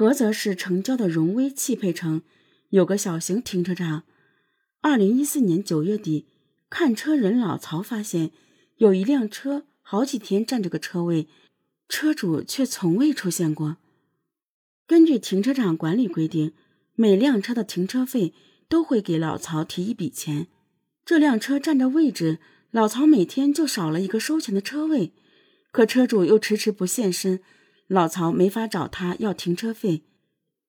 菏泽市城郊的荣威汽配城有个小型停车场。二零一四年九月底，看车人老曹发现有一辆车好几天占着个车位，车主却从未出现过。根据停车场管理规定，每辆车的停车费都会给老曹提一笔钱。这辆车占着位置，老曹每天就少了一个收钱的车位，可车主又迟迟不现身。老曹没法找他要停车费。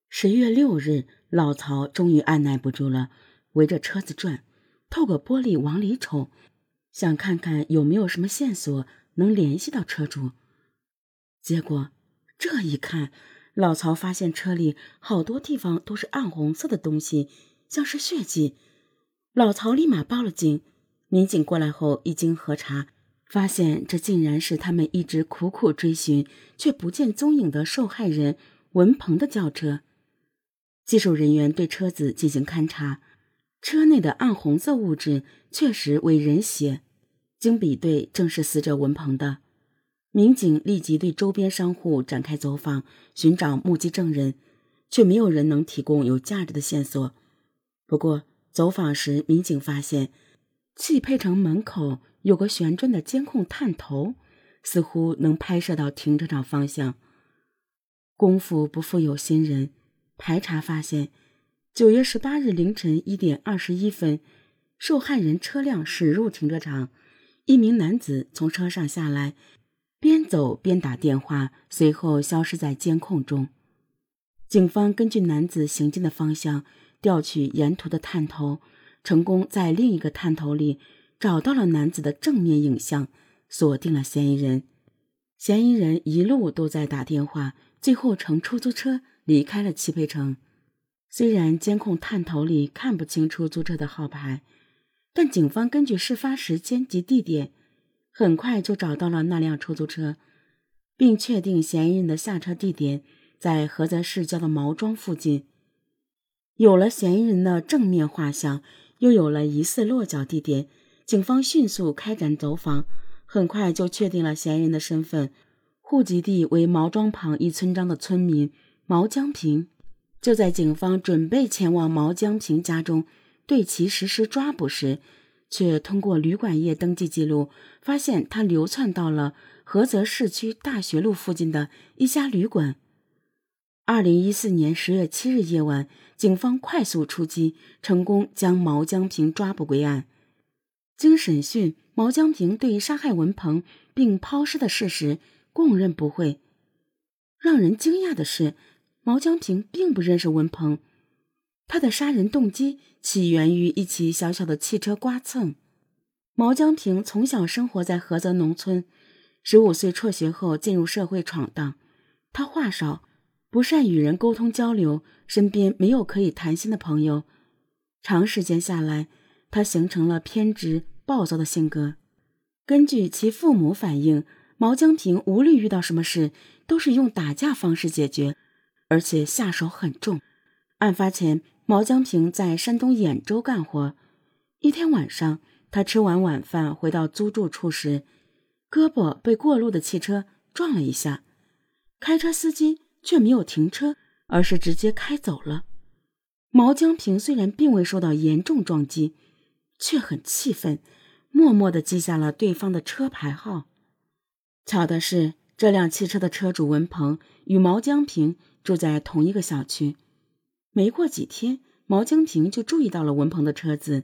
十月六日，老曹终于按耐不住了，围着车子转，透过玻璃往里瞅，想看看有没有什么线索能联系到车主。结果这一看，老曹发现车里好多地方都是暗红色的东西，像是血迹。老曹立马报了警。民警过来后一经核查。发现这竟然是他们一直苦苦追寻却不见踪影的受害人文鹏的轿车。技术人员对车子进行勘查，车内的暗红色物质确实为人血，经比对正是死者文鹏的。民警立即对周边商户展开走访，寻找目击证人，却没有人能提供有价值的线索。不过走访时，民警发现汽配城门口。有个旋转的监控探头，似乎能拍摄到停车场方向。功夫不负有心人，排查发现，九月十八日凌晨一点二十一分，受害人车辆驶入停车场，一名男子从车上下来，边走边打电话，随后消失在监控中。警方根据男子行进的方向，调取沿途的探头，成功在另一个探头里。找到了男子的正面影像，锁定了嫌疑人。嫌疑人一路都在打电话，最后乘出租车离开了汽配城。虽然监控探头里看不清出租车的号牌，但警方根据事发时间及地点，很快就找到了那辆出租车，并确定嫌疑人的下车地点在菏泽市郊的毛庄附近。有了嫌疑人的正面画像，又有了疑似落脚地点。警方迅速开展走访，很快就确定了嫌疑人的身份，户籍地为毛庄旁一村庄的村民毛江平。就在警方准备前往毛江平家中对其实施抓捕时，却通过旅馆业登记记录发现他流窜到了菏泽市区大学路附近的一家旅馆。二零一四年十月七日夜晚，警方快速出击，成功将毛江平抓捕归案。经审讯，毛江平对杀害文鹏并抛尸的事实供认不讳。让人惊讶的是，毛江平并不认识文鹏，他的杀人动机起源于一起小小的汽车刮蹭。毛江平从小生活在菏泽农村，十五岁辍学后进入社会闯荡。他话少，不善与人沟通交流，身边没有可以谈心的朋友。长时间下来，他形成了偏执。暴躁的性格，根据其父母反映，毛江平无论遇到什么事，都是用打架方式解决，而且下手很重。案发前，毛江平在山东兖州干活。一天晚上，他吃完晚饭回到租住处时，胳膊被过路的汽车撞了一下，开车司机却没有停车，而是直接开走了。毛江平虽然并未受到严重撞击。却很气愤，默默地记下了对方的车牌号。巧的是，这辆汽车的车主文鹏与毛江平住在同一个小区。没过几天，毛江平就注意到了文鹏的车子，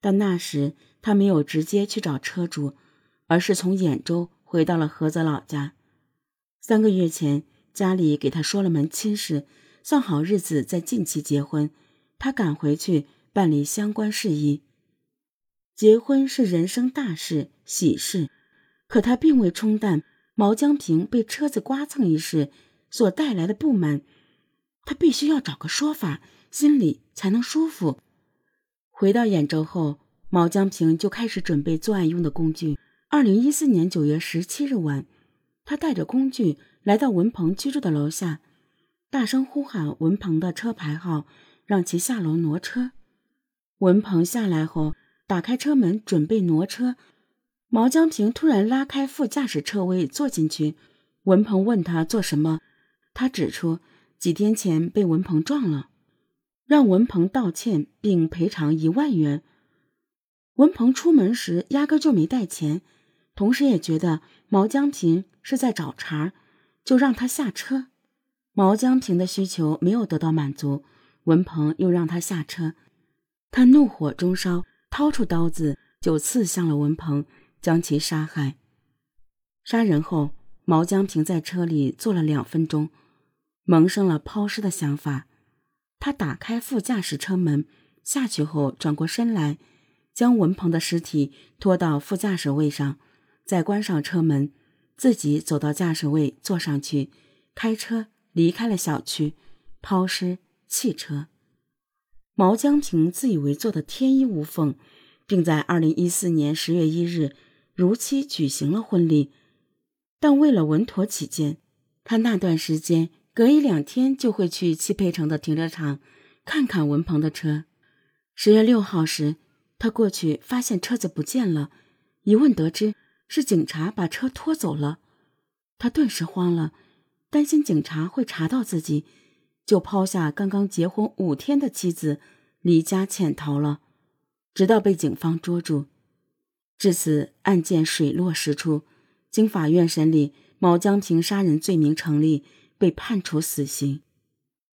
但那时他没有直接去找车主，而是从兖州回到了菏泽老家。三个月前，家里给他说了门亲事，算好日子在近期结婚，他赶回去办理相关事宜。结婚是人生大事、喜事，可他并未冲淡毛江平被车子刮蹭一事所带来的不满。他必须要找个说法，心里才能舒服。回到兖州后，毛江平就开始准备作案用的工具。二零一四年九月十七日晚，他带着工具来到文鹏居住的楼下，大声呼喊文鹏的车牌号，让其下楼挪车。文鹏下来后。打开车门准备挪车，毛江平突然拉开副驾驶车位坐进去。文鹏问他做什么，他指出几天前被文鹏撞了，让文鹏道歉并赔偿一万元。文鹏出门时压根就没带钱，同时也觉得毛江平是在找茬，就让他下车。毛江平的需求没有得到满足，文鹏又让他下车，他怒火中烧，掏出刀子就刺向了文鹏，将其杀害。杀人后，毛江平在车里坐了两分钟，萌生了抛尸的想法。他打开副驾驶车门，下去后转过身来。将文鹏的尸体拖到副驾驶位上，再关上车门，自己走到驾驶位坐上去，开车离开了小区，抛尸弃车。毛江平自以为做的天衣无缝，并在二零一四年十月一日如期举行了婚礼。但为了稳妥起见，他那段时间隔一两天就会去汽配城的停车场看看文鹏的车。十月六号时。他过去发现车子不见了，一问得知是警察把车拖走了，他顿时慌了，担心警察会查到自己，就抛下刚刚结婚五天的妻子，离家潜逃了，直到被警方捉住。至此，案件水落石出，经法院审理，毛江平杀人罪名成立，被判处死刑。